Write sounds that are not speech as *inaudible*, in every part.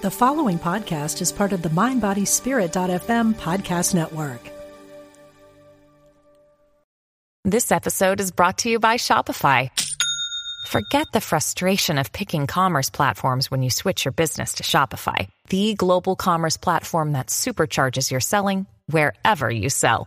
The following podcast is part of the MindBodySpirit.fm podcast network. This episode is brought to you by Shopify. Forget the frustration of picking commerce platforms when you switch your business to Shopify, the global commerce platform that supercharges your selling wherever you sell.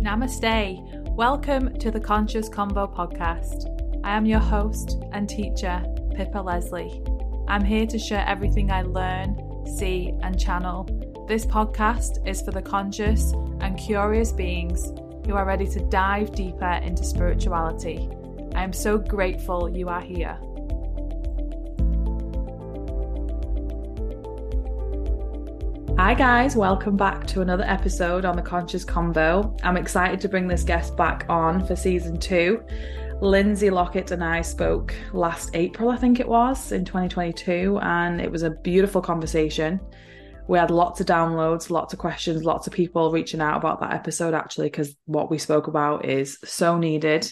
Namaste. Welcome to the Conscious Convo podcast. I am your host and teacher, Pippa Leslie. I'm here to share everything I learn, see, and channel. This podcast is for the conscious and curious beings who are ready to dive deeper into spirituality. I am so grateful you are here. Hi, guys, welcome back to another episode on the Conscious Convo. I'm excited to bring this guest back on for season two. Lindsey Lockett and I spoke last April, I think it was, in 2022, and it was a beautiful conversation. We had lots of downloads, lots of questions, lots of people reaching out about that episode actually, because what we spoke about is so needed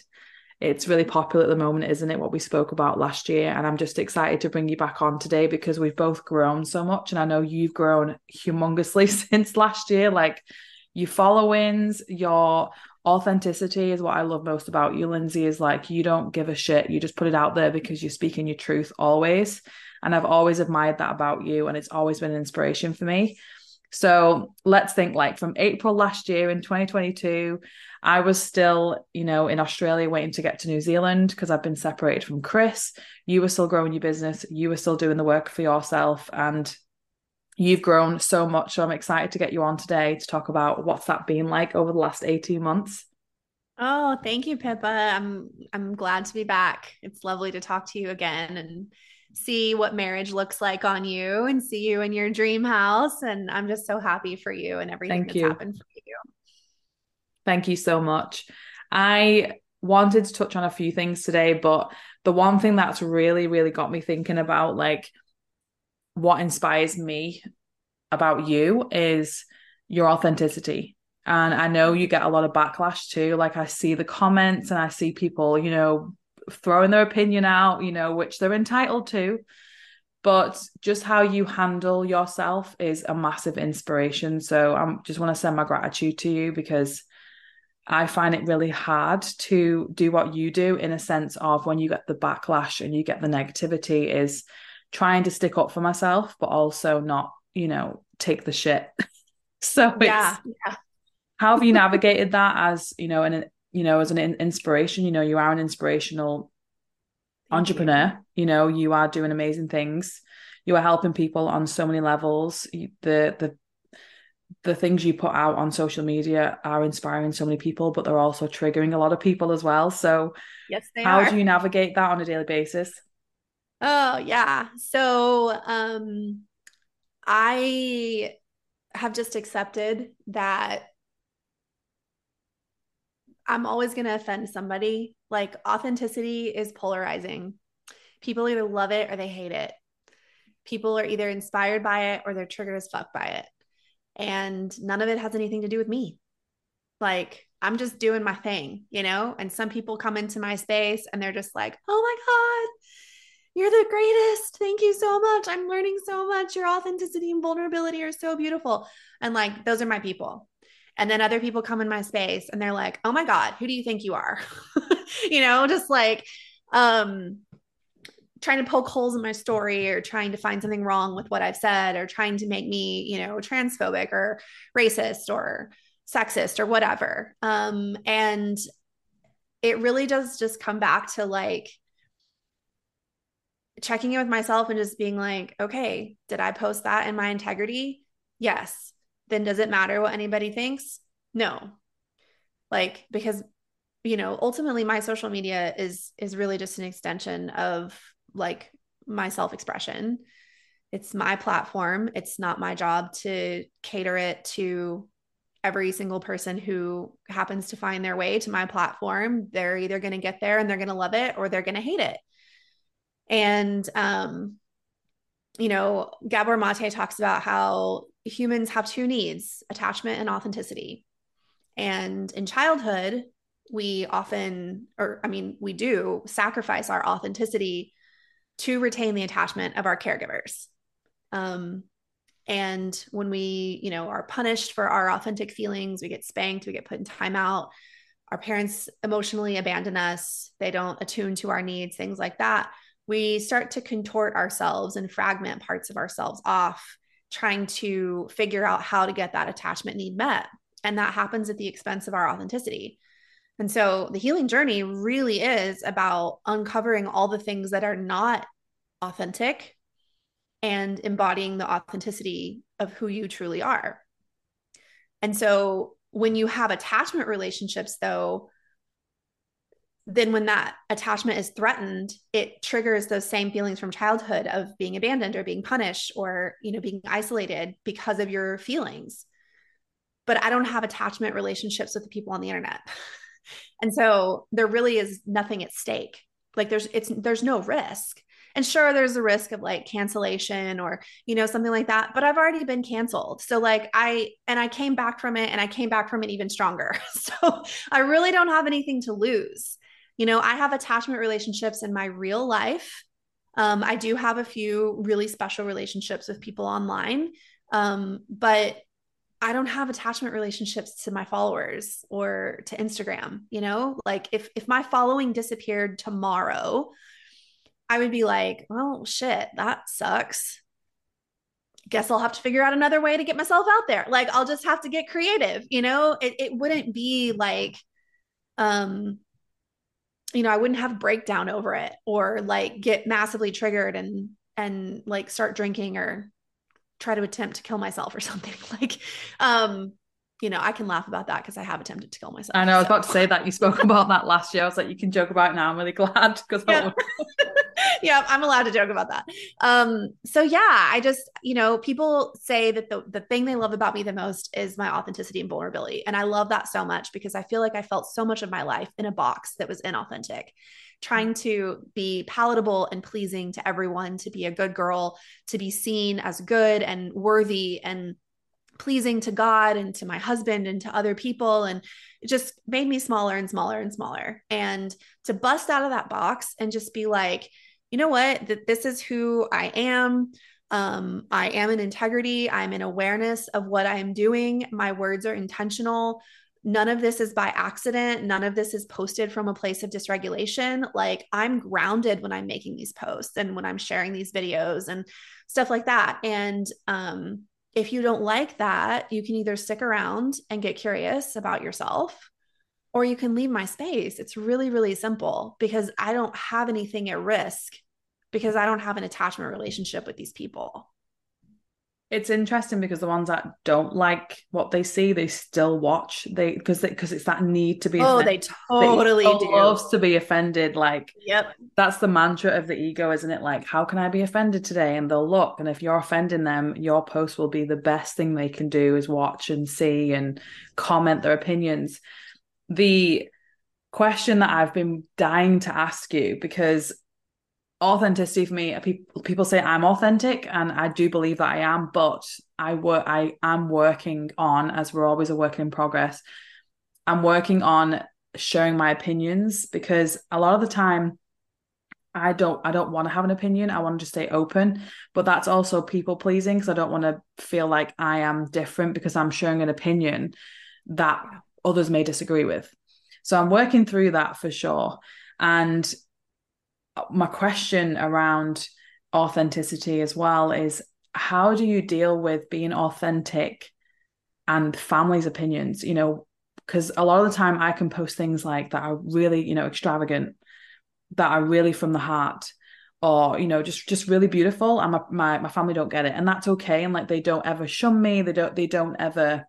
it's really popular at the moment, isn't it? What we spoke about last year. And I'm just excited to bring you back on today because we've both grown so much. And I know you've grown humongously *laughs* since last year. Like your followings, your authenticity is what I love most about you, Lindsey, is like you don't give a shit. You just put it out there because you're speaking your truth always. And I've always admired that about you. And it's always been an inspiration for me. So let's think like from April last year in 2022, I was still, you know, in Australia waiting to get to New Zealand because I've been separated from Chris. You were still growing your business, you were still doing the work for yourself, and you've grown so much. So I'm excited to get you on today to talk about what's that been like over the last 18 months. Oh, thank you, Pippa. I'm I'm glad to be back. It's lovely to talk to you again and see what marriage looks like on you and see you in your dream house. And I'm just so happy for you and everything Thank that's you. happened for you. Thank you so much. I wanted to touch on a few things today, but the one thing that's really, really got me thinking about like what inspires me about you is your authenticity. And I know you get a lot of backlash too. Like I see the comments and I see people, you know, throwing their opinion out, you know, which they're entitled to. But just how you handle yourself is a massive inspiration. So I just want to send my gratitude to you because I find it really hard to do what you do in a sense of when you get the backlash and you get the negativity is trying to stick up for myself, but also not, you know, take the shit. *laughs* so yeah, yeah. how have you navigated that as, you know, an you know, as an inspiration. You know, you are an inspirational Thank entrepreneur. You. you. know, you are doing amazing things. You are helping people on so many levels. The the the things you put out on social media are inspiring so many people, but they're also triggering a lot of people as well. So, yes, how are. do you navigate that on a daily basis? Oh yeah. So, um, I have just accepted that I'm always going to offend somebody. Like authenticity is polarizing. People either love it or they hate it. People are either inspired by it or they're triggered as fuck by it. And none of it has anything to do with me. Like I'm just doing my thing, you know? And some people come into my space and they're just like, oh my God, you're the greatest. Thank you so much. I'm learning so much. Your authenticity and vulnerability are so beautiful. And like, those are my people. And then other people come in my space and they're like, oh my God, who do you think you are? *laughs* you know, just like um trying to poke holes in my story or trying to find something wrong with what I've said or trying to make me, you know, transphobic or racist or sexist or whatever. Um, and it really does just come back to like checking in with myself and just being like, okay, did I post that in my integrity? Yes. Then does it matter what anybody thinks? No. Like, because, you know, ultimately my social media is is really just an extension of like my self-expression. It's my platform. It's not my job to cater it to every single person who happens to find their way to my platform. They're either going to get there and they're going to love it or they're going to hate it. And, um, you know, Gabor Mate talks about how humans have two needs attachment and authenticity. And in childhood, we often, or I mean, we do sacrifice our authenticity to retain the attachment of our caregivers. Um, and when we, you know, are punished for our authentic feelings, we get spanked, we get put in timeout, our parents emotionally abandon us, they don't attune to our needs, things like that we start to contort ourselves and fragment parts of ourselves off, trying to figure out how to get that attachment need met. And that happens at the expense of our authenticity. And so the healing journey really is about uncovering all the things that are not authentic and embodying the authenticity of who you truly are. And so when you have attachment relationships, though, then when that attachment is threatened it triggers those same feelings from childhood of being abandoned or being punished or you know being isolated because of your feelings but i don't have attachment relationships with the people on the internet *laughs* and so there really is nothing at stake. Like there's it's there's no risk. And sure there's a risk of like cancellation or you know something like that but i've already been canceled. So like i and i came back from it and i came back from it even stronger. *laughs* So i really don't have anything to lose. You know, I have attachment relationships in my real life. Um, I do have a few really special relationships with people online, um, but I don't have attachment relationships to my followers or to Instagram. You know, like if if my following disappeared tomorrow, I would be like, well, shit, that sucks. Guess I'll have to figure out another way to get myself out there. Like I'll just have to get creative. You know, it it wouldn't be like, um, you know, I wouldn't have breakdown over it or like get massively triggered and and like start drinking or try to attempt to kill myself or *laughs* something. Like um you know, I can laugh about that because I have attempted to kill myself. I know. I was about to say that you spoke *laughs* about that last year. I was like, you can joke about it now. I'm really glad because yeah. *laughs* yeah, I'm allowed to joke about that. Um, so yeah, I just, you know, people say that the the thing they love about me the most is my authenticity and vulnerability. And I love that so much because I feel like I felt so much of my life in a box that was inauthentic trying to be palatable and pleasing to everyone, to be a good girl, to be seen as good and worthy and pleasing to God and to my husband and to other people. And it just made me smaller and smaller and smaller. And to bust out of that box and just be like, you know what, that this is who I am. Um, I am in integrity. I'm in awareness of what I am doing. My words are intentional. None of this is by accident. None of this is posted from a place of dysregulation. Like I'm grounded when I'm making these posts and when I'm sharing these videos and stuff like that. And um, if you don't like that, you can either stick around and get curious about yourself or you can leave my space. It's really, really simple because I don't have anything at risk because I don't have an attachment relationship with these people it's interesting because the ones that don't like what they see, they still watch. They because because it's that need to be. Oh, offended. they totally they do. Loves to be offended. Like, yep, that's the mantra of the ego, isn't it? Like, how can I be offended today? And they'll look, and if you're offending them, your post will be the best thing they can do is watch and see and comment their opinions. The question that I've been dying to ask you because authenticity for me people people say i'm authentic and i do believe that i am but i work i am working on as we're always a work in progress i'm working on sharing my opinions because a lot of the time i don't i don't want to have an opinion i want to just stay open but that's also people pleasing because i don't want to feel like i am different because i'm sharing an opinion that others may disagree with. So i'm working through that for sure and my question around authenticity as well is how do you deal with being authentic and family's opinions? You know because a lot of the time I can post things like that are really, you know, extravagant, that are really from the heart, or you know, just just really beautiful, and my my, my family don't get it, and that's okay. And like they don't ever shun me, they don't they don't ever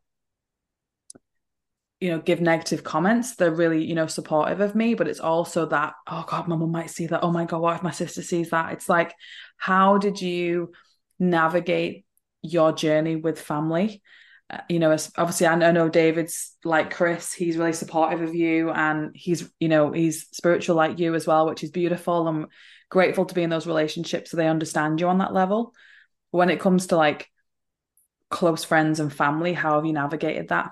you know give negative comments they're really you know supportive of me but it's also that oh god my mom might see that. Oh my god what if my sister sees that? It's like how did you navigate your journey with family? Uh, you know obviously I know David's like Chris he's really supportive of you and he's you know he's spiritual like you as well which is beautiful. I'm grateful to be in those relationships so they understand you on that level. When it comes to like close friends and family how have you navigated that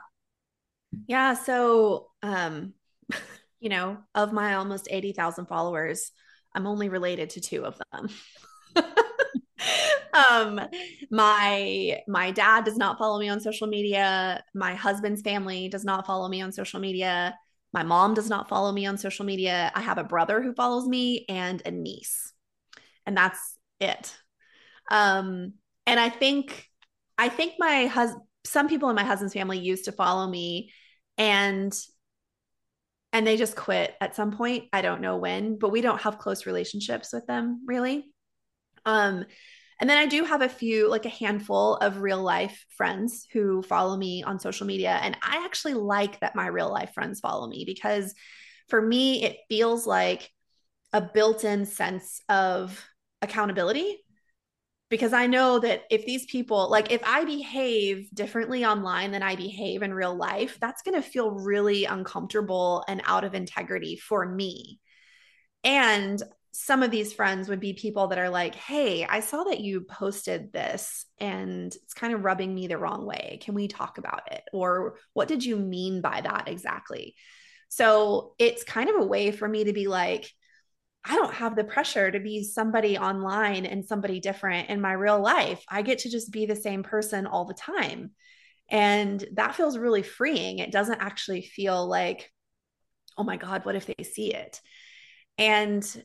yeah so um *laughs* you know of my almost 80,000 followers I'm only related to two of them. *laughs* Um my my dad does not follow me on social media. My husband's family does not follow me on social media. My mom does not follow me on social media. I have a brother who follows me and a niece. And that's it. Um and i think i think my husband some people in my husband's family used to follow me and and they just quit at some point i don't know when but we don't have close relationships with them really um and then I do have a few, like a handful of real life friends who follow me on social media. And I actually like that my real life friends follow me because for me, it feels like a built in sense of accountability. Because I know that if these people, like if I behave differently online than I behave in real life, that's going to feel really uncomfortable and out of integrity for me. And some of these friends would be people that are like, Hey, I saw that you posted this and it's kind of rubbing me the wrong way. Can we talk about it? Or what did you mean by that exactly? So it's kind of a way for me to be like, I don't have the pressure to be somebody online and somebody different in my real life. I get to just be the same person all the time. And that feels really freeing. It doesn't actually feel like, oh my God, what if they see it? And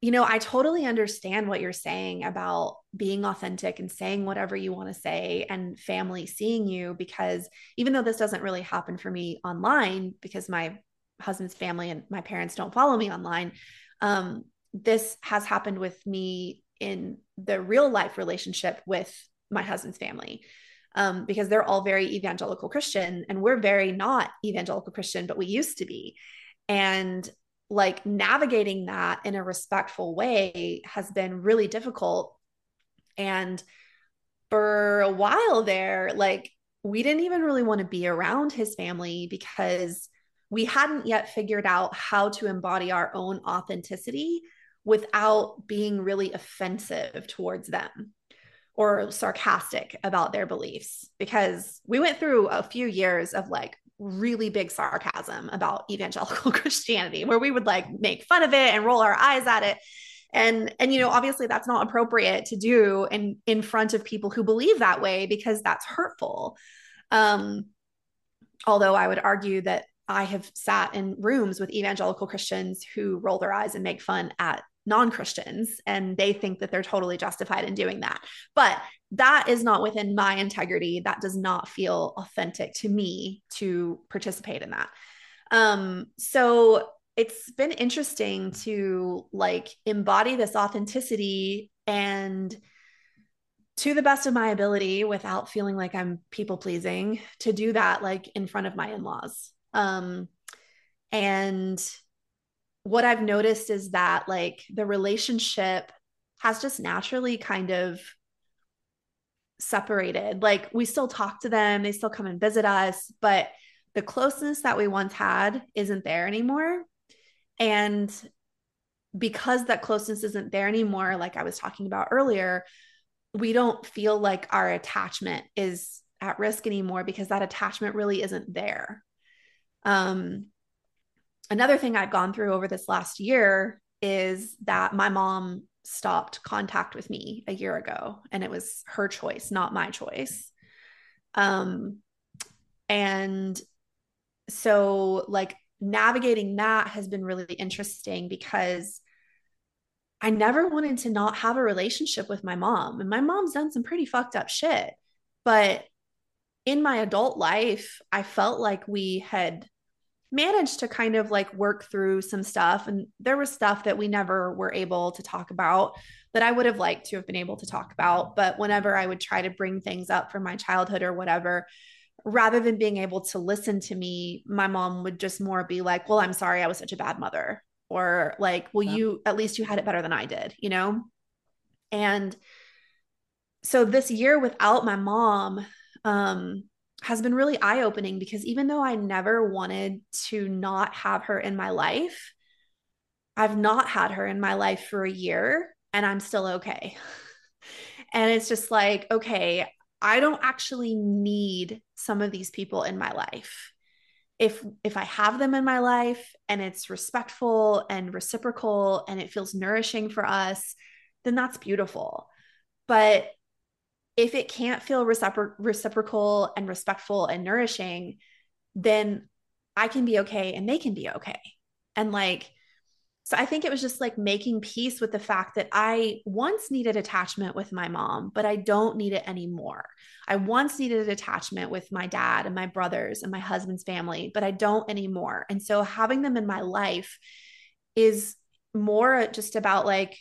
you know, I totally understand what you're saying about being authentic and saying whatever you want to say and family seeing you because even though this doesn't really happen for me online because my husband's family and my parents don't follow me online, um, this has happened with me in the real life relationship with my husband's family. Um, because they're all very evangelical Christian and we're very not evangelical Christian, but we used to be. And like navigating that in a respectful way has been really difficult. And for a while there, like we didn't even really want to be around his family because we hadn't yet figured out how to embody our own authenticity without being really offensive towards them or sarcastic about their beliefs because we went through a few years of like really big sarcasm about evangelical *laughs* Christianity, where we would like make fun of it and roll our eyes at it. And and you know, obviously that's not appropriate to do in in front of people who believe that way because that's hurtful. Um, although I would argue that I have sat in rooms with evangelical Christians who roll their eyes and make fun at non Christians, and they think that they're totally justified in doing that. But that is not within my integrity. That does not feel authentic to me to participate in that. Um, so it's been interesting to like embody this authenticity and to the best of my ability without feeling like I'm people pleasing to do that like in front of my in-laws. Um, and what I've noticed is that like the relationship has just naturally kind of separated. Like we still talk to them, they still come and visit us, but the closeness that we once had isn't there anymore. And because that closeness isn't there anymore, like I was talking about earlier, we don't feel like our attachment is at risk anymore because that attachment really isn't there. Um, another thing I've gone through over this last year is that my mom stopped contact with me a year ago and it was her choice not my choice. Um and so like navigating that has been really interesting because I never wanted to not have a relationship with my mom and my mom's done some pretty fucked up shit but in my adult life, I felt like we had managed to kind of like work through some stuff. And there was stuff that we never were able to talk about that I would have liked to have been able to talk about. But whenever I would try to bring things up from my childhood or whatever, rather than being able to listen to me, my mom would just more be like, Well, I'm sorry, I was such a bad mother. Or like, Well, yeah. you at least you had it better than I did, you know? And so this year without my mom, um, has been really eye opening because even though I never wanted to not have her in my life, I've not had her in my life for a year and I'm still okay. *laughs* and it's just like, okay, I don't actually need some of these people in my life. If if I have them in my life and it's respectful and reciprocal and it feels nourishing for us, then that's beautiful. But if it can't feel recipro- reciprocal and respectful and nourishing, then I can be okay and they can be okay. And like, so I think it was just like making peace with the fact that I once needed attachment with my mom, but I don't need it anymore. I once needed attachment with my dad and my brothers and my husband's family, but I don't anymore. And so having them in my life is more just about like,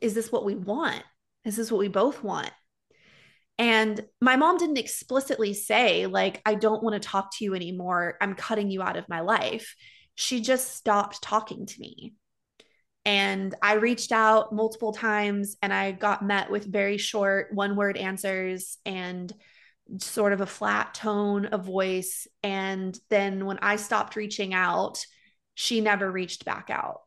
is this what we want? This is what we both want? And my mom didn't explicitly say, like, I don't want to talk to you anymore. I'm cutting you out of my life. She just stopped talking to me. And I reached out multiple times and I got met with very short one word answers and sort of a flat tone of voice. And then when I stopped reaching out, she never reached back out.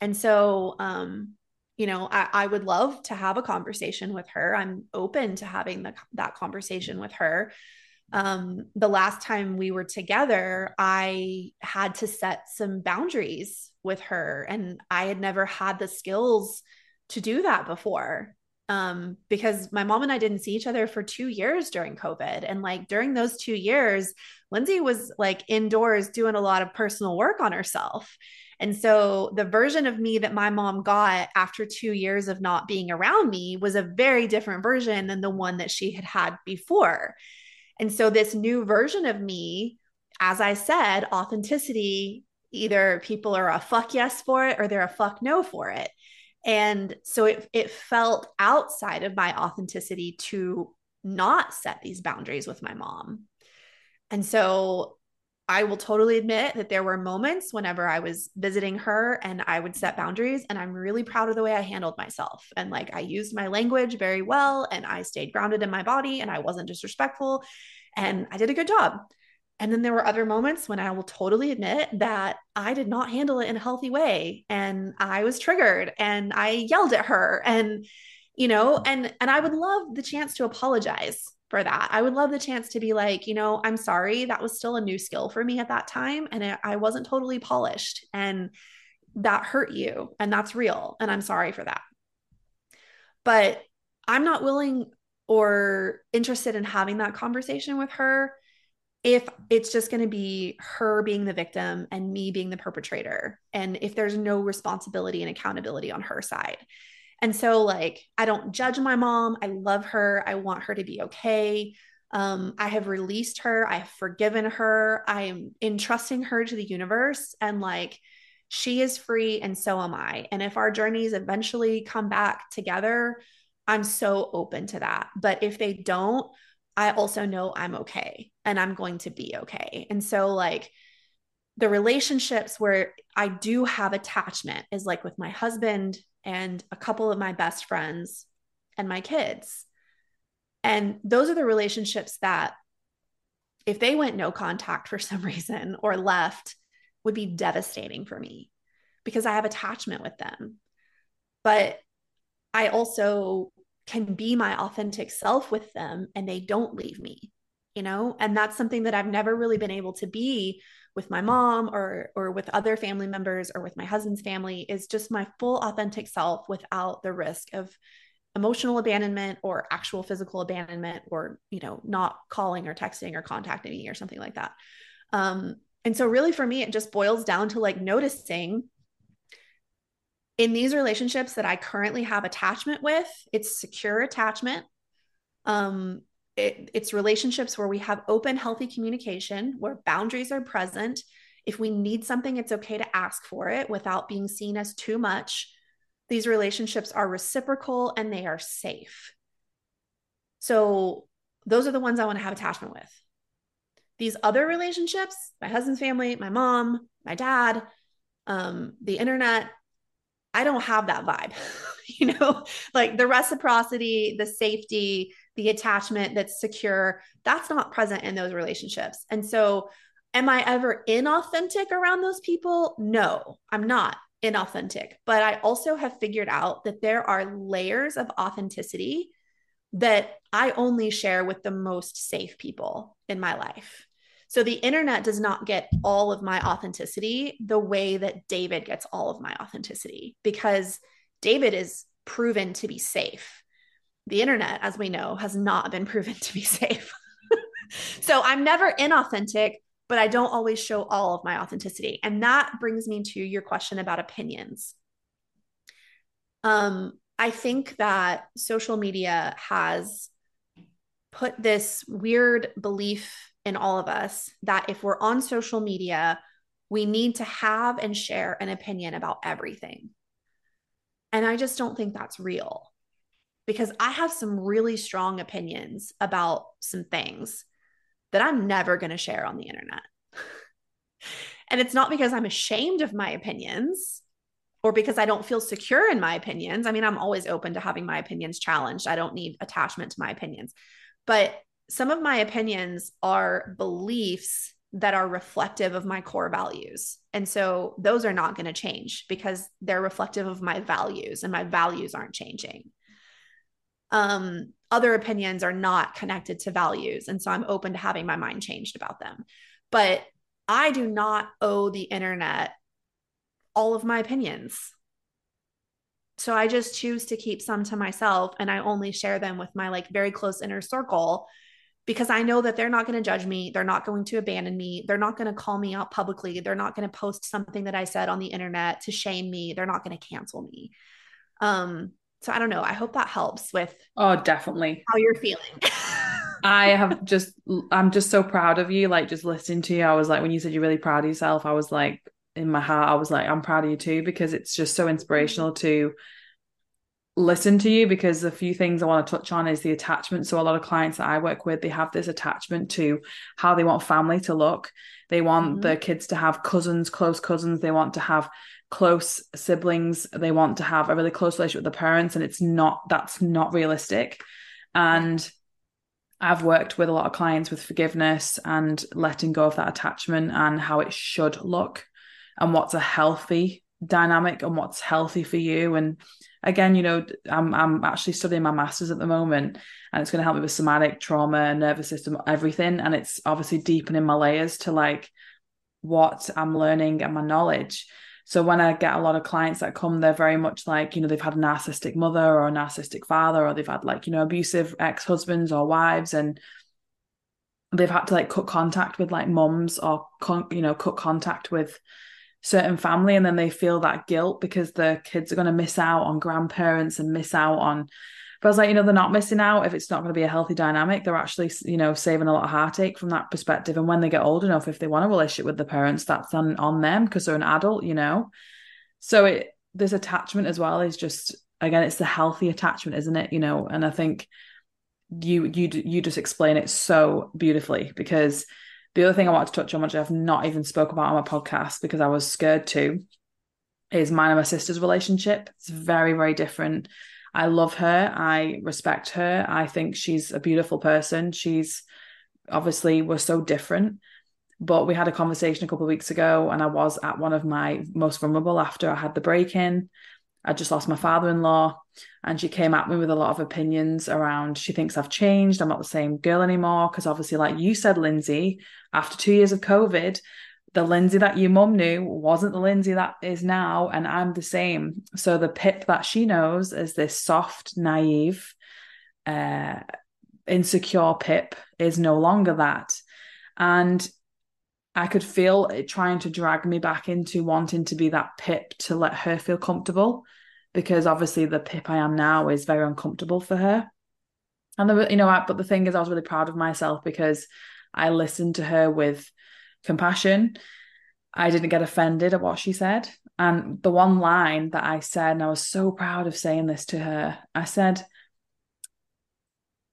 And so, um, you know, I, I, would love to have a conversation with her. I'm open to having the, that conversation with her. Um, the last time we were together, I had to set some boundaries with her, and I had never had the skills to do that before. Um, because my mom and I didn't see each other for two years during COVID. And like during those two years, Lindsey was like indoors doing a lot of personal work on herself. And so the version of me that my mom got after two years of not being around me was a very different version than the one that she had had before. And so this new version of me, as I said, authenticity, either people are a fuck yes for it or they're a fuck no for it. And so it, it felt outside of my authenticity to not set these boundaries with my mom. And so I will totally admit that there were moments whenever I was visiting her and I would set boundaries. And I'm really proud of the way I handled myself. And like I used my language very well and I stayed grounded in my body and I wasn't disrespectful and I did a good job. And then there were other moments when I will totally admit that I did not handle it in a healthy way and I was triggered and I yelled at her and you know and and I would love the chance to apologize for that. I would love the chance to be like, you know, I'm sorry. That was still a new skill for me at that time. And it, I wasn't totally polished. And that hurt you. And that's real. And I'm sorry for that. But I'm not willing or interested in having that conversation with her if it's just going to be her being the victim and me being the perpetrator. And if there's no responsibility and accountability on her side. And so, like, I don't judge my mom. I love her. I want her to be okay. Um, I have released her. I have forgiven her. I am entrusting her to the universe. And like, she is free, and so am I. And if our journeys eventually come back together, I'm so open to that. But if they don't, I also know I'm okay and I'm going to be okay. And so, like, the relationships where I do have attachment is like with my husband and a couple of my best friends and my kids. And those are the relationships that, if they went no contact for *laughs* some reason or left, would be devastating for me because I have attachment with them. But I also can be my authentic self with them and they don't leave me, you know? And that's something that I've never really been able to be with my mom or or with other family members or with my husband's family is just my full authentic self without the risk of emotional abandonment or actual physical abandonment or you know not calling or texting or contacting me or something like that um and so really for me it just boils down to like noticing in these relationships that I currently have attachment with, it's secure attachment. Um, it, it's relationships where we have open, healthy communication, where boundaries are present. If we need something, it's okay to ask for it without being seen as too much. These relationships are reciprocal and they are safe. So, those are the ones I want to have attachment with. These other relationships, my husband's family, my mom, my dad, um, the internet, I don't have that vibe. *laughs* you know, like the reciprocity, the safety, the attachment that's secure, that's not present in those relationships. And so, am I ever inauthentic around those people? No, I'm not inauthentic. But I also have figured out that there are layers of authenticity that I only share with the most safe people in my life. So the internet does not get all of my authenticity the way that David gets all of my authenticity because David is proven to be safe. The internet, as we know, has not been proven to be *laughs* safe. so I'm never inauthentic, but I don't always show all of my authenticity. And that brings me to your question about opinions. Um, I think that social media has put this weird belief in all of us that if we're on social media, we need to have and share an opinion about everything. And I just don't think that's real because I have some really strong opinions about some things that I'm never going to share on the internet. *laughs* and it's not because I'm ashamed of my opinions or because I don't feel secure in my opinions. I mean, I'm always open to having my opinions challenged. I don't need attachment to my opinions. But some of my opinions are beliefs that are reflective of my core values. And so those are not going to change because they're reflective of my values and my values aren't changing. Um, other opinions are not connected to values. And so I'm open to having my mind changed about them. But I do not owe the internet all of my opinions. So I just choose to keep some to myself and I only share them with my like very close inner circle because I know that they're not going to judge me. They're not going to abandon me. They're not going to call me out publicly. They're not going to post something that I said on the internet to shame me. They're not going to cancel me. Um, so I don't know. I hope that helps with Oh, definitely. How you're feeling. *laughs* I have just I'm just so proud of you. Like just listening to you, I was like when you said you're really proud of yourself, I was like in my heart, I was like, I'm proud of you too, because it's just so inspirational to listen to you because a few things I want to touch on is the attachment. So a lot of clients that I work with, they have this attachment to how they want family to look. They want mm-hmm. their kids to have cousins, close cousins. They want to have close siblings. They want to have a really close relationship with the parents. And it's not, that's not realistic. And I've worked with a lot of clients with forgiveness and letting go of that attachment and how it should look and what's a healthy dynamic and what's healthy for you. And again, you know, I'm I'm actually studying my masters at the moment, and it's going to help me with somatic trauma, nervous system, everything. And it's obviously deepening my layers to like what I'm learning and my knowledge. So when I get a lot of clients that come, they're very much like, you know, they've had a narcissistic mother or a narcissistic father, or they've had like, you know, abusive ex-husbands or wives, and they've had to like cut contact with like mums or con- you know, cut contact with certain family and then they feel that guilt because the kids are going to miss out on grandparents and miss out on but I was like, you know, they're not missing out if it's not going to be a healthy dynamic. They're actually, you know, saving a lot of heartache from that perspective. And when they get old enough, if they want a relationship with the parents, that's on, on them because they're an adult, you know. So it this attachment as well is just again, it's the healthy attachment, isn't it? You know, and I think you you you just explain it so beautifully because the other thing I wanted to touch on, which I've not even spoke about on my podcast because I was scared to, is mine and my sister's relationship. It's very, very different. I love her. I respect her. I think she's a beautiful person. She's obviously we're so different. But we had a conversation a couple of weeks ago, and I was at one of my most vulnerable after I had the break in. I just lost my father in law, and she came at me with a lot of opinions around she thinks I've changed. I'm not the same girl anymore. Because obviously, like you said, Lindsey, after two years of COVID, the Lindsey that your mum knew wasn't the Lindsey that is now, and I'm the same. So the Pip that she knows is this soft, naive, uh, insecure Pip is no longer that. And I could feel it trying to drag me back into wanting to be that Pip to let her feel comfortable because obviously the Pip I am now is very uncomfortable for her. And the, you know, I, but the thing is, I was really proud of myself because I listened to her with compassion. I didn't get offended at what she said. And the one line that I said, and I was so proud of saying this to her, I said,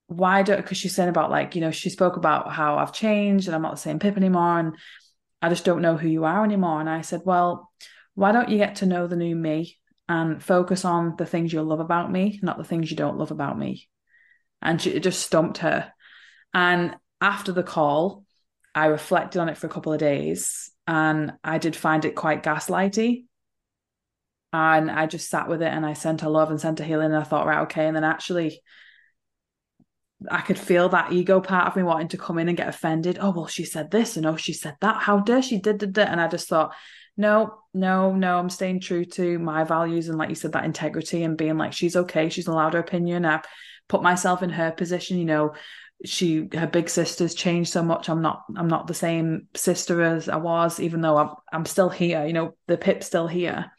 why don't because she's saying about like you know she spoke about how I've changed and I'm not the same Pip anymore and I just don't know who you are anymore and I said well why don't you get to know the new me and focus on the things you love about me not the things you don't love about me and she, it just stumped her and after the call I reflected on it for a couple of days and I did find it quite gaslighty and I just sat with it and I sent her love and sent her healing and I thought right okay and then actually I could feel that ego part of me wanting to come in and get offended. Oh, well, she said this and oh, she said that. How dare she did, did, did. And I just thought, no, no, no, I'm staying true to my values and like you said, that integrity and being like, she's okay, she's allowed her opinion. I put myself in her position, you know, she her big sister's changed so much. I'm not I'm not the same sister as I was, even though I'm I'm still here, you know, the pip's still here.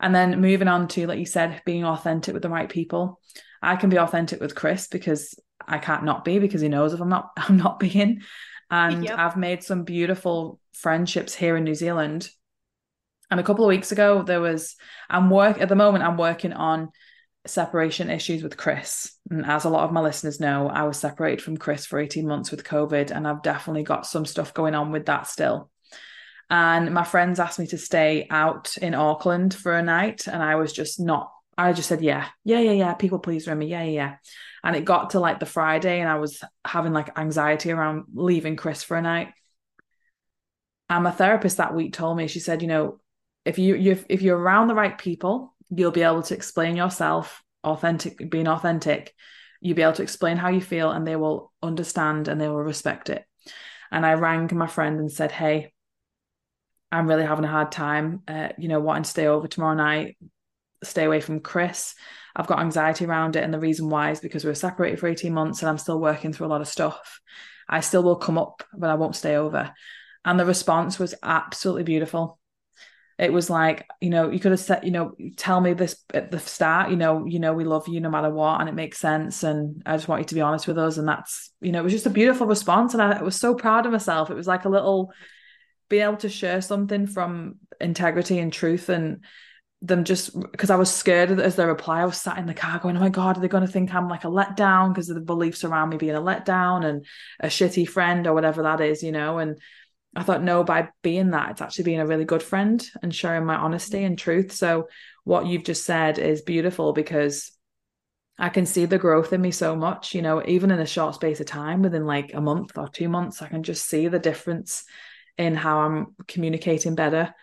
And then moving on to, like you said, being authentic with the right people. I can be authentic with Chris because I can't not be because he knows if I'm not *laughs* I'm not being. And yep. I've made some beautiful friendships here in New Zealand. And a couple of weeks ago, there was I'm work at the moment. I'm working on separation issues with Chris. And as a lot of my listeners know, I was separated from Chris for 18 months with COVID, and I've definitely got some stuff going on with that still. And my friends asked me to stay out in Auckland for a night, and I was just not I just said, yeah, yeah, yeah, yeah. People please Remy. Yeah, yeah, yeah. And it got to like the Friday and I was having like anxiety around leaving Chris for a night. And my therapist that week told me, she said, you know, if you if you're around the right people, you'll be able to explain yourself authentic, being authentic. You'll be able to explain how you feel and they will understand and they will respect it. And I rang my friend and said, hey, I'm really having a hard time, uh, you know, wanting to stay over tomorrow night stay away from Chris. I've got anxiety around it. And the reason why is because we were separated for 18 months and I'm still working through a lot of stuff. I still will come up, but I won't stay over. And the response was absolutely beautiful. It was like, you know, you could have said, you know, tell me this at the start, you know, you know, we love you no matter what, and it makes sense. And I just want you to be honest with us. And that's, you know, it was just a beautiful response. And I was so proud of myself. It was like a little being able to share something from integrity and truth and them just because I was scared as their reply. I was sat in the car going, "Oh my god, are they going to think I'm like a letdown because of the beliefs around me being a letdown and a shitty friend or whatever that is, you know?" And I thought, no, by being that, it's actually being a really good friend and sharing my honesty and truth. So what you've just said is beautiful because I can see the growth in me so much, you know, even in a short space of time, within like a month or two months, I can just see the difference in how I'm communicating better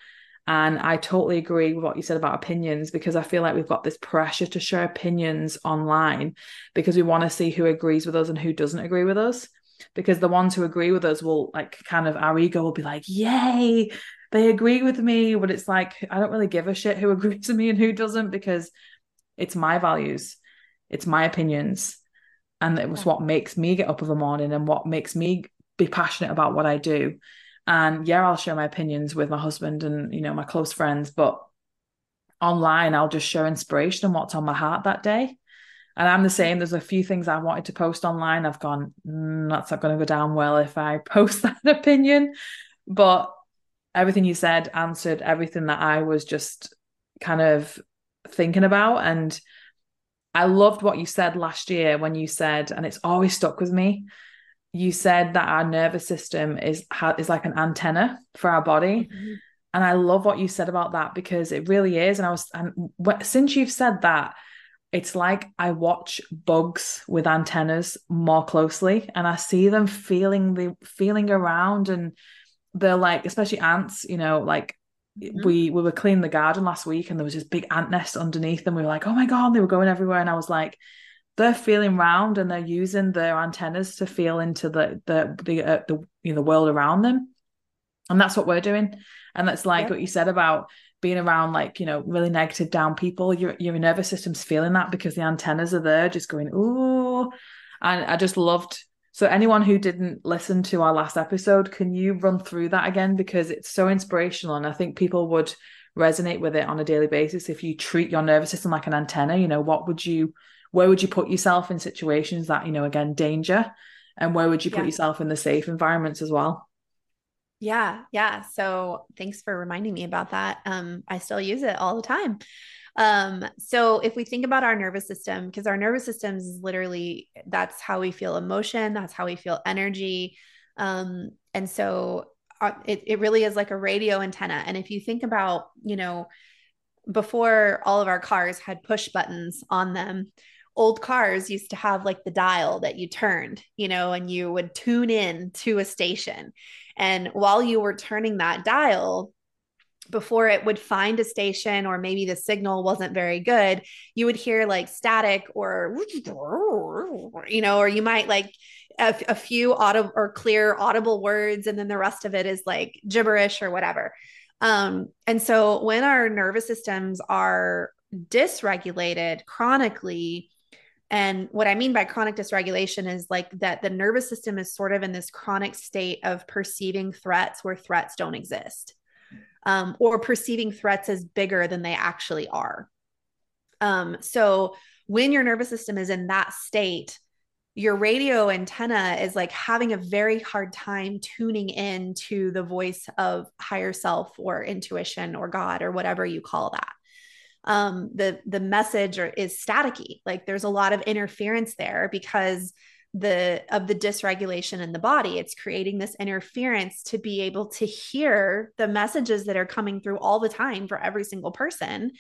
and I totally agree with what you said about opinions because I feel like we've got this pressure to share opinions online because we want to see who agrees with us and who doesn't agree with us. Because the ones who agree with us will, like, kind of our ego will be like, yay, they agree with me. But it's like, I don't really give a shit who *laughs* agrees with me and who doesn't because it's my values, it's my opinions. And it was what makes me get up of a morning and what makes me be passionate about what I do. And yeah, I'll share my opinions with my husband and, you know, my close friends, but online, I'll just share inspiration and what's on my heart that day. And I'm the same. There's a few things I wanted to post online. I've gone, mm, that's not going to go down well if I *laughs* post that opinion. But everything you said answered everything that I was just kind of thinking about. And I loved what you said last year when you said, and it's always stuck with me you said that our nervous system is is like an antenna for our body mm-hmm. and i love what you said about that because it really is and i was and since you've said that it's like i watch bugs with antennas more closely and i see them feeling the feeling around and they're like especially ants you know like mm-hmm. we we were cleaning the garden last week and there was this big ant nest underneath and we were like oh my god they were going everywhere and i was like they're feeling round and they're using their antennas to feel into the the the, uh, the you know the world around them and that's what we're doing and that's like yeah. what you said about being around like you know really negative down people your your nervous system's feeling that because the antennas are there just going ooh. And i just loved so anyone who didn't listen to our last episode can you run through that again? Because it's so inspirational and i think people would resonate with it on a daily basis if you treat your nervous system like an antenna. You know what would you where would you put yourself in situations that you know again danger? And where would you put Yeah. yourself in the safe environments as well Yeah, yeah. So thanks for reminding me about that. Um, I still use it all the time. Um, so if we think about our nervous system, because our nervous system is literally that's how we feel emotion, that's how we feel energy. Um, and so uh, it, it really is like a radio antenna. And if you think about, you know, before all of our cars had push buttons on them, old cars used to have like the dial that you turned, you know, and you would tune in to a station. And while you were turning that dial, before it would find a station or maybe the signal wasn't very good, you would hear like static or, you know, or you might like a, a few audible or clear audible words, and then the rest of it is like gibberish or whatever. Um, and so when our nervous systems are dysregulated chronically, and what I mean by chronic dysregulation is like that the nervous system is sort of in this chronic state of perceiving threats where threats don't exist, um, or perceiving threats as bigger than they actually are. Um, so when your nervous system is in that state, your radio antenna is like having a very hard time tuning in to the voice of higher self or intuition or God or whatever you call that um, the the message or, is staticky. Like there's a lot of interference there because the of the dysregulation in the body. It's creating this interference to be able to hear the messages that are coming through all the time for every single person.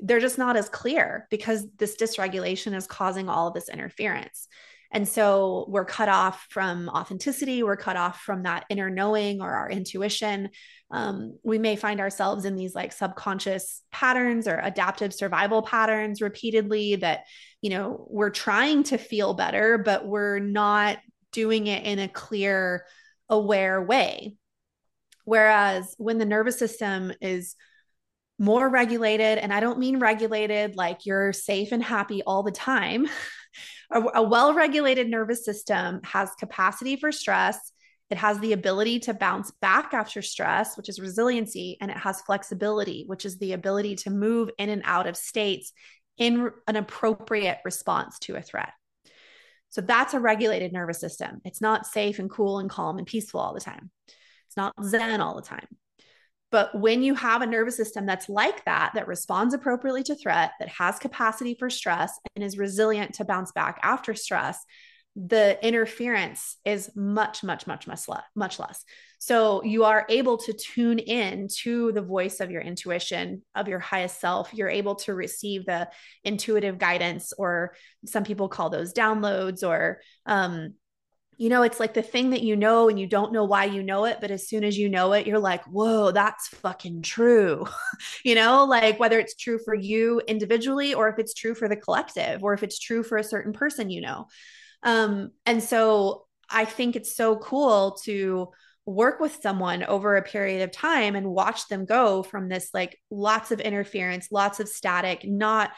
They're just not as clear because this dysregulation is causing all of this interference. And so we're cut off from authenticity, we're cut off from that inner knowing or our intuition. Um, we may find ourselves in these like subconscious patterns or adaptive survival patterns repeatedly that, you know, we're trying to feel better, but we're not doing it in a clear, aware way. Whereas when the nervous system is more regulated, and I don't mean regulated like you're safe and happy all the time. *laughs* a, a well regulated nervous system has capacity for stress. It has the ability to bounce back after stress, which is resiliency, and it has flexibility, which is the ability to move in and out of states in an appropriate response to a threat. So that's a regulated nervous system. It's not safe and cool and calm and peaceful all the time. It's not zen all the time. But when you have a nervous system that's like that, that responds appropriately to threat, that has capacity for stress, and is resilient to bounce back after stress, the interference is much, much, much, much less, much less. So you are able to tune in to the voice of your intuition, of your highest self. You're able to receive the intuitive guidance, or some people call those downloads, or um, you know, it's like the thing that you know and you don't know why you know it, but as soon as you know it, you're like, whoa, that's fucking true. *laughs* you know, like whether it's true for you individually or if it's true for the collective or if it's true for a certain person, you know. Um, and so I think it's so cool to work with someone over a period of time and watch them go from this like lots of interference, lots of static, not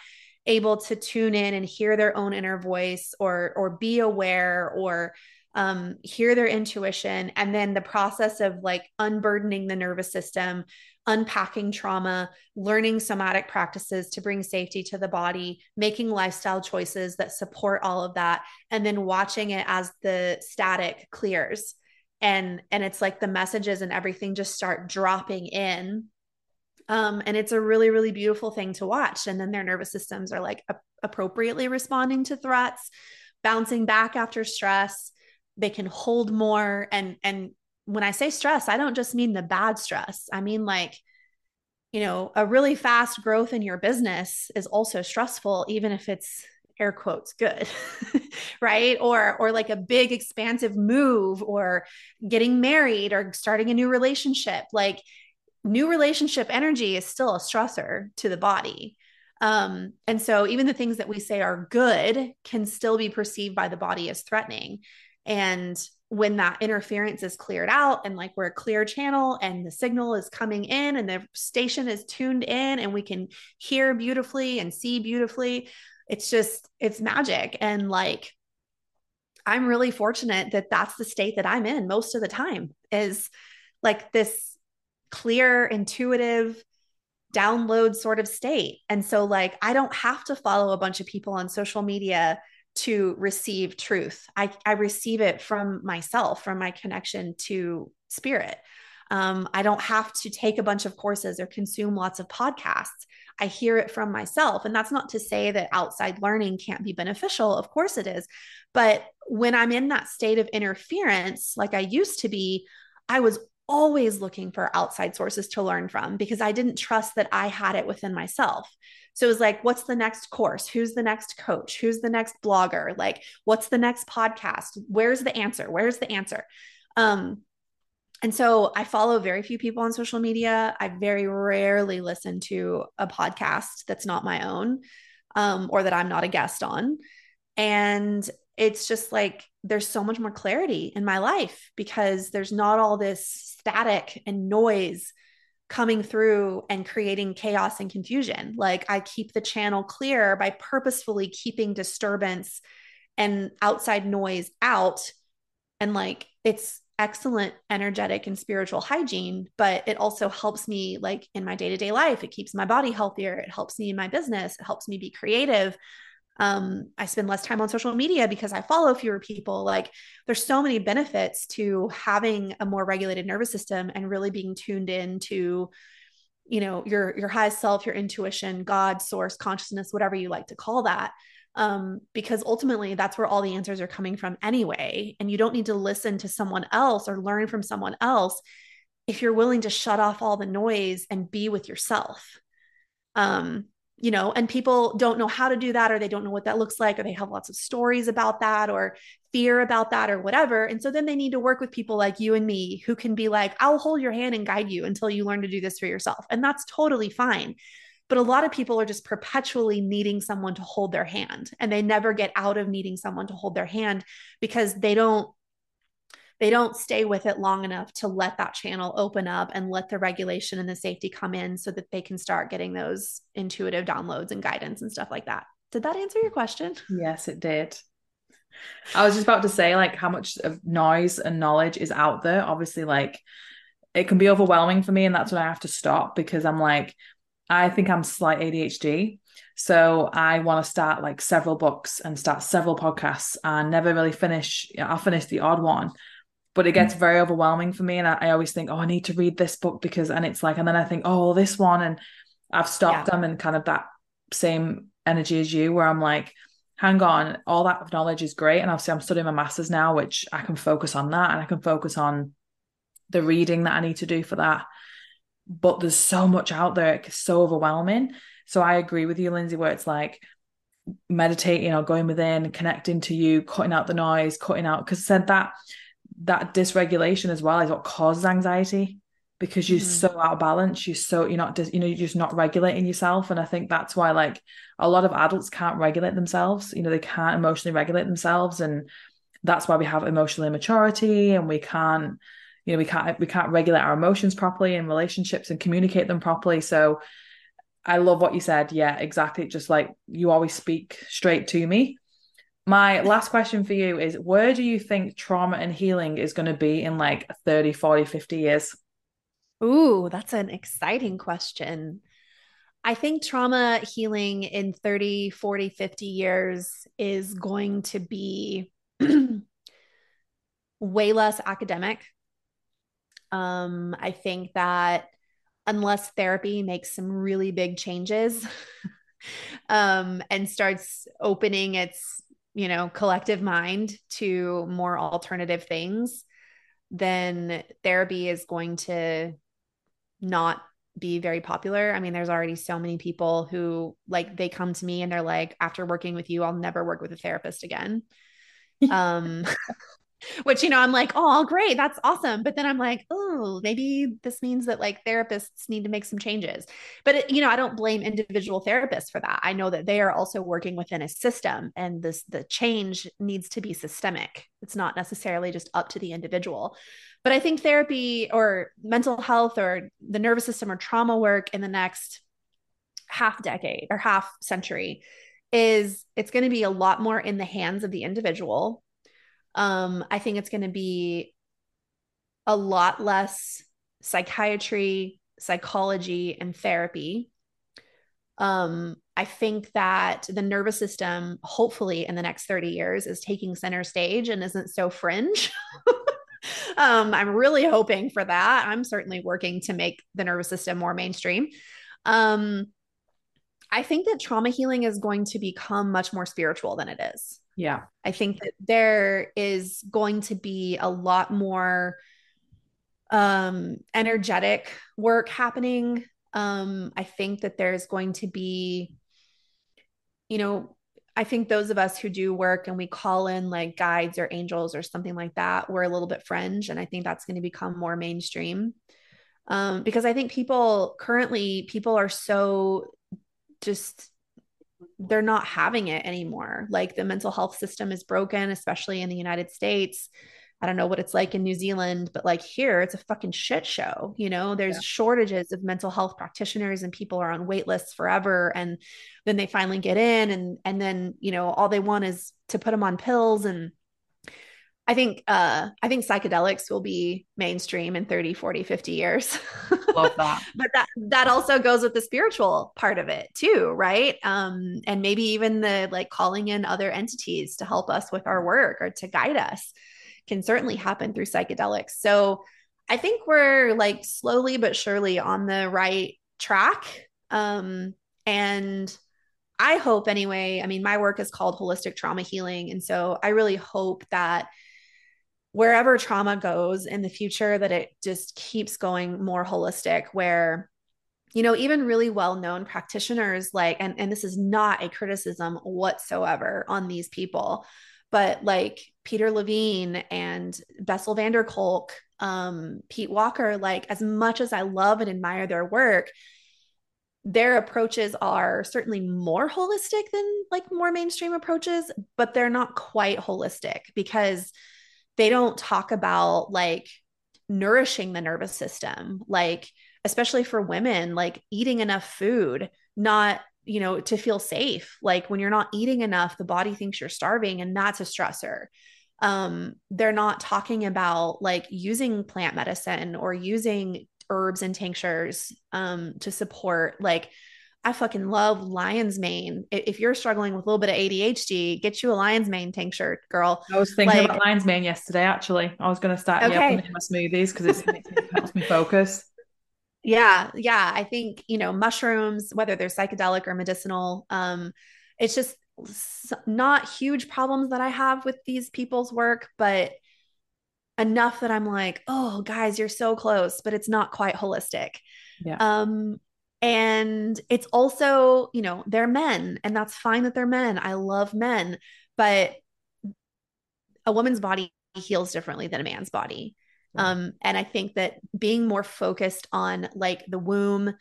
able to tune in and hear their own inner voice or or be aware or um, hear their intuition, and then the process of like unburdening the nervous system, unpacking trauma, learning somatic practices to bring safety to the body, making lifestyle choices that support all of that, and then watching it as the static clears. And, and it's like the messages and everything just start dropping in um, and it's a really, really beautiful thing to watch. And then their nervous systems are like a- appropriately responding to threats, bouncing back after stress, they can hold more. And and when i say stress i don't just mean the bad stress. I mean like you know a really fast growth in your business is also stressful even if it's air quotes good *laughs* right? Or or like a big expansive move or getting married or starting a new relationship. Like new relationship energy is still a stressor to the body. Um, and so even the things that we say are good can still be perceived by the body as threatening and when that interference is cleared out and like we're a clear channel and the signal is coming in and the station is tuned in and we can hear beautifully and see beautifully, it's just, it's magic. And like, I'm really fortunate that that's the state that I'm in most of the time is like this clear, intuitive, download sort of state. And so, like, I don't have to follow a bunch of people on social media to receive truth. I, I receive it from myself, from my connection to spirit. Um, I don't have to take a bunch of courses or consume lots of podcasts. I hear it from myself. And that's not to say that outside learning can't be beneficial. Of course it is. But when I'm in that state of interference, like I used to be, I was always looking for outside sources to learn from because I didn't trust that I had it within myself. So it was like, what's the next course? Who's the next coach? Who's the next blogger? Like, what's the next podcast? Where's the answer? Where's the answer? Um, and so I follow very few people on social media. I very rarely listen to a podcast that's not my own um, or that I'm not a guest on. And it's just like there's so much more clarity in my life because there's not all this static and noise coming through and creating chaos and confusion. Like I keep the channel clear by purposefully keeping disturbance and outside noise out. And like it's excellent energetic and spiritual hygiene, but it also helps me like in my day to day life. It keeps my body healthier. It helps me in my business. It helps me be creative. Um, I spend less time on social media because I follow fewer people. Like there's so many benefits to having a more regulated nervous system and really being tuned in to, you know, your your highest self, your intuition, God, source, consciousness, whatever you like to call that um, because ultimately that's where all the answers are coming from anyway. And you don't need to listen to someone else or learn from someone else if you're willing to shut off all the noise and be with yourself. Um, you know, and people don't know how to do that, or they don't know what that looks like, or they have lots of stories about that, or fear about that, or whatever. And so then they need to work with people like you and me who can be like, I'll hold your hand and guide you until you learn to do this for yourself. And that's totally fine. But a lot of people are just perpetually needing someone to hold their hand and they never get out of needing someone to hold their hand because they don't they don't stay with it long enough to let that channel open up and let the regulation and the safety come in so that they can start getting those intuitive downloads and guidance and stuff like that. Did that answer your question? Yes, it did. I was just about to say, like, how much of noise and knowledge is out there. Obviously, like, it can be overwhelming for me. And that's when I have to stop because I'm like, I think I'm slight ADHD. So I want to start like several books and start several podcasts and never really finish. I'll finish the odd one, but it gets mm. very overwhelming for me. And I, I, always think, oh, I need to read this book because, and it's like, and then I think, oh, this one. And I've stopped yeah. them and kind of that same energy as you, where I'm like, hang on, all that knowledge is great. And obviously, I'm studying my master's now, which I can focus on that and I can focus on the reading that I need to do for that but there's so much out there it's so overwhelming so i agree with you lindsey where it's like meditating or going within connecting to you cutting out the noise cutting out because said that that dysregulation as well is what causes anxiety because you're mm. so out of balance. You're so you're not you know you're just not regulating yourself. And i think that's why like a lot of adults can't regulate themselves. You know they can't emotionally regulate themselves. And that's why we have emotional immaturity and we can't you know we can't we can't regulate our emotions properly in relationships and communicate them properly. So i love what you said. Yeah exactly. Just like you always speak straight to me my last question for you is where do you think trauma and healing is going to be in like 30 40 50 years? Ooh that's an exciting question. I think trauma healing in 30, 40, 50 years is going to be *clears throat* way less academic. Um, I think that unless therapy makes some really big changes *laughs* um, and starts opening its, you know, collective mind to more alternative things, then therapy is going to not be very popular. I mean, there's already so many people who like they come to me and they're like, after working with you, I'll never work with a therapist again. *laughs* um which you know i'm like oh great that's awesome. But then i'm like oh maybe this means that like therapists need to make some changes. But it, you know i don't blame individual therapists for that. I know that they are also working within a system and this the change needs to be systemic. It's not necessarily just up to the individual. But i think therapy or mental health or the nervous system or trauma work in the next half decade or half century is it's going to be a lot more in the hands of the individual um, I think it's going to be a lot less psychiatry, psychology, and therapy. Um, I think that the nervous system, hopefully in the next 30 years, is taking center stage and isn't so fringe. *laughs* um, I'm really hoping for that. I'm certainly working to make the nervous system more mainstream. Um, I think that trauma healing is going to become much more spiritual than it is. Yeah. I think that there is going to be a lot more um energetic work happening. Um I think that there's going to be you know, I think those of us who do work and we call in like guides or angels or something like that, we're a little bit fringe and I think that's going to become more mainstream. Um because I think people currently people are so just they're not having it anymore. Like the mental health system is broken, especially in the United States. I don't know what it's like in New Zealand, but like here, it's a fucking shit show. You know, there's yeah. shortages of mental health practitioners and people are on wait lists forever. And then they finally get in and and then, you know, all they want is to put them on pills and I think uh I think psychedelics will be mainstream in 30, 40, 50 years. Love that. *laughs* but that that also goes with the spiritual part of it too, right? Um and maybe even the like calling in other entities to help us with our work or to guide us can certainly happen through psychedelics. So I think we're like slowly but surely on the right track. Um and I hope anyway, I mean my work is called holistic trauma healing and so I really hope that wherever trauma goes in the future that it just keeps going more holistic where you know even really well-known practitioners like and and this is not a criticism whatsoever on these people but like Peter Levine and Bessel van der Kolk um Pete Walker like as much as I love and admire their work their approaches are certainly more holistic than like more mainstream approaches but they're not quite holistic because they don't talk about like nourishing the nervous system, like, especially for women, like eating enough food, not, you know, to feel safe. Like when you're not eating enough, the body thinks you're starving and that's a stressor. Um, they're not talking about like using plant medicine or using herbs and tinctures um, to support like I fucking love lion's mane. If you're struggling with a little bit of ADHD, get you a lion's mane tincture, girl. I was thinking like, about lion's mane yesterday. Actually, I was going to start okay. in my smoothies because it helps me focus. Yeah, yeah. I think you know mushrooms, whether they're psychedelic or medicinal, um, it's just not huge problems that I have with these people's work, but enough that I'm like, oh, guys, you're so close, but it's not quite holistic. Yeah. Um, and it's also, you know, they're men, and that's fine that they're men. I love men, but a woman's body heals differently than a man's body. Um, and I think that being more focused on like the womb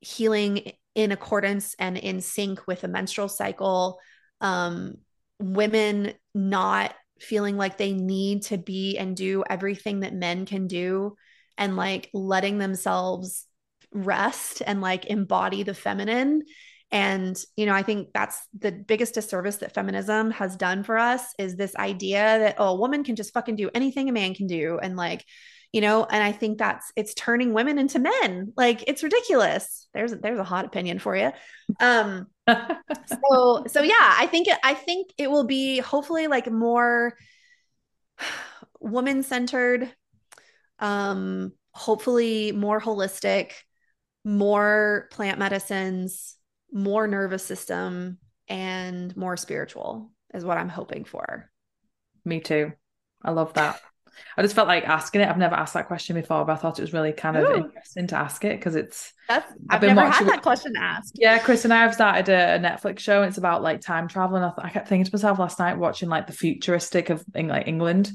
healing in accordance and in sync with the menstrual cycle, um, women not feeling like they need to be and do everything that men can do, and like letting themselves rest and like embody the feminine. And you know i think that's the biggest disservice that feminism has done for us is this idea that oh a woman can just fucking do anything a man can do. And like you know and i think that's it's turning women into men. Like it's ridiculous. There's there's a hot opinion for you. Um *laughs* so so yeah i think it, i think it will be hopefully like more *sighs* woman centered um hopefully more holistic more plant medicines, more nervous system, and more spiritual is what I'm hoping for. Me too. I love that. I just felt like asking it. I've never asked that question before, but I thought it was really kind of Ooh. interesting to ask it because it's. That's I've, I've been never watching, had that question asked. Yeah, Chris and I have started a, Netflix show. it's about like time travel, and I, th- I kept thinking to myself last night watching like the futuristic of like England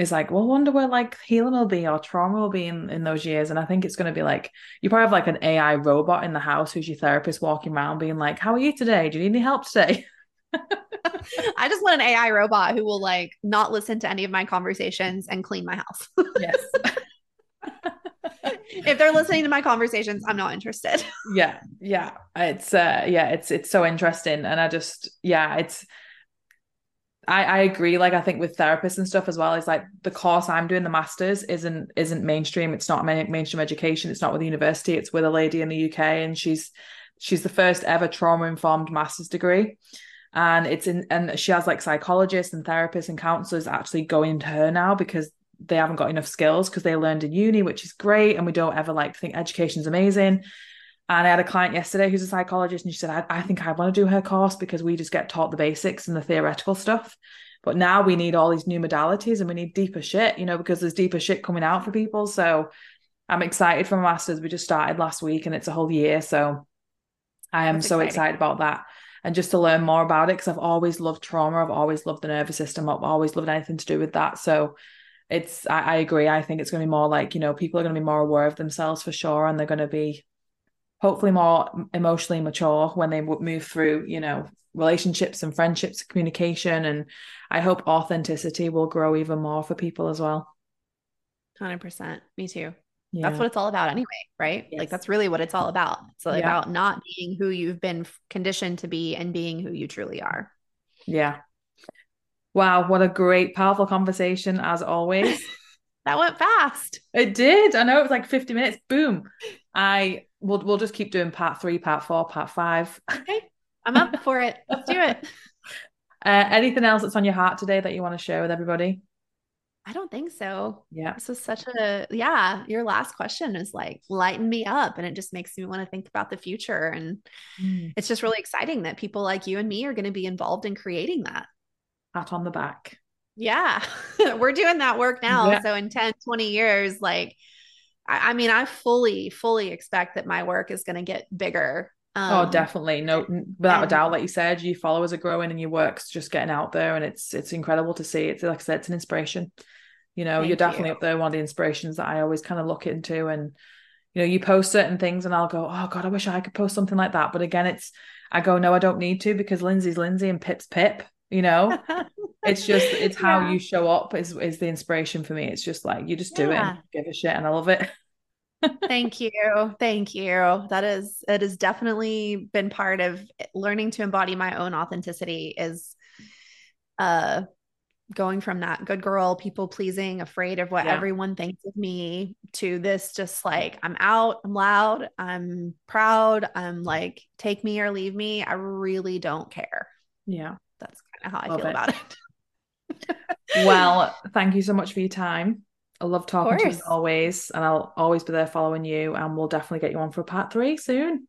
is like, well, wonder where like healing will be or trauma will be in, in those years. And I think it's going to be like, you probably have like an AI robot in the house who's your therapist walking around being like, how are you today? Do you need any help today? *laughs* I just want an AI robot who will like not listen to any of my conversations and clean my house. yes. *laughs* *laughs* if they're listening to my conversations, I'm not interested. yeah. Yeah. It's uh yeah, it's it's so interesting. And I just yeah, it's I, I agree. Like I think with therapists and stuff as well, is like the course I'm doing, the masters, isn't isn't mainstream. It's not mainstream education. It's not with the university. It's with a lady in the UK, and she's she's the first ever trauma informed master's degree, and it's in and she has like psychologists and therapists and counselors actually going to her now because they haven't got enough skills because they learned in uni, which is great, and we don't ever like think education's amazing. And I had a client yesterday who's a psychologist, and she said, I, I think I want to do her course because we just get taught the basics and the theoretical stuff. But now we need all these new modalities and we need deeper shit, you know, because there's deeper shit coming out for people. So I'm excited for my masters. We just started last week and it's a whole year. So I am That's so exciting. excited about that. And just to learn more about it, because I've always loved trauma. I've always loved the nervous system. I've always loved anything to do with that. So it's, I, I agree. I think it's going to be more like, you know, people are going to be more aware of themselves for sure. And they're going to be hopefully more emotionally mature when they move through you know relationships and friendships communication and i hope authenticity will grow even more for people as well. 100% me too. Yeah. that's what it's all about anyway right? Yes. like that's really what it's all about. It's yeah. about not being who you've been conditioned to be and being who you truly are. Yeah. Wow what a great powerful conversation as always. *laughs* That went fast. It did. I know it was like 50 minutes. Boom. I we'll we'll just keep doing part three, part four, part five. Okay, I'm up for it. *laughs* Let's do it. Uh, anything else that's on your heart today that you want to share with everybody? I don't think so. Yeah. This was such a yeah. Your last question is like lighten me up, and it just makes me want to think about the future. And mm. it's just really exciting that people like you and me are going to be involved in creating that. Pat on the back. Yeah, *laughs* we're doing that work now. Yeah. So in 10, 20 years, like I, I mean, I fully, fully expect that my work is going to get bigger. Oh, um, oh, definitely. No, without and, a doubt, like you said, your followers are growing and your work's just getting out there, and it's it's incredible to see. It's like I said, it's an inspiration. You know, you're definitely you. up there one of the inspirations that I always kind of look into, and you know, you post certain things, and I'll go, oh god, I wish I could post something like that. But again, it's I go, no, I don't need to because Lindsey's Lindsey and Pip's Pip. You know, *laughs* it's just it's how yeah. you show up is is the inspiration for me. It's just like you just do yeah. it, give a shit, and I love it. Thank you. Thank you. That is it has definitely been part of learning to embody my own authenticity is uh going from that good girl, people pleasing, afraid of what yeah. everyone thinks of me to this just like I'm out, I'm loud, I'm proud, I'm like take me or leave me. I really don't care. Yeah. That's kind of how I feel it. about it. *laughs* well, thank you so much for your time. I love talking to you always, and I'll always be there following you. And we'll definitely get you on for part three soon.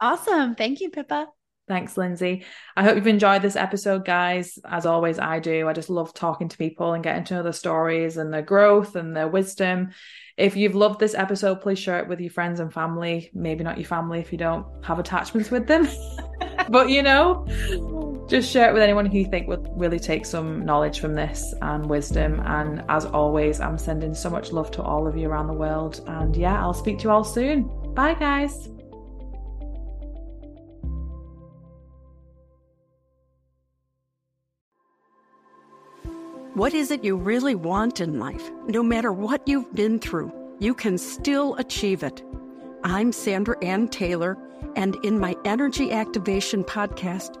Awesome. Thank you, Pippa. Thanks, Lindsey. I hope you've enjoyed this episode, guys. As always, I do. I just love talking to people and getting to know their stories and their growth and their wisdom. If you've loved this episode, please share it with your friends and family. Maybe not your family if you don't have attachments with them, *laughs* but you know, just share it with anyone who you think would really take some knowledge from this and wisdom. And as always, I'm sending so much love to all of you around the world. And yeah, I'll speak to you all soon. Bye, guys. What is it you really want in life? No matter what you've been through, you can still achieve it. I'm Sandra Anne Taylor, and in my Energy Activation podcast,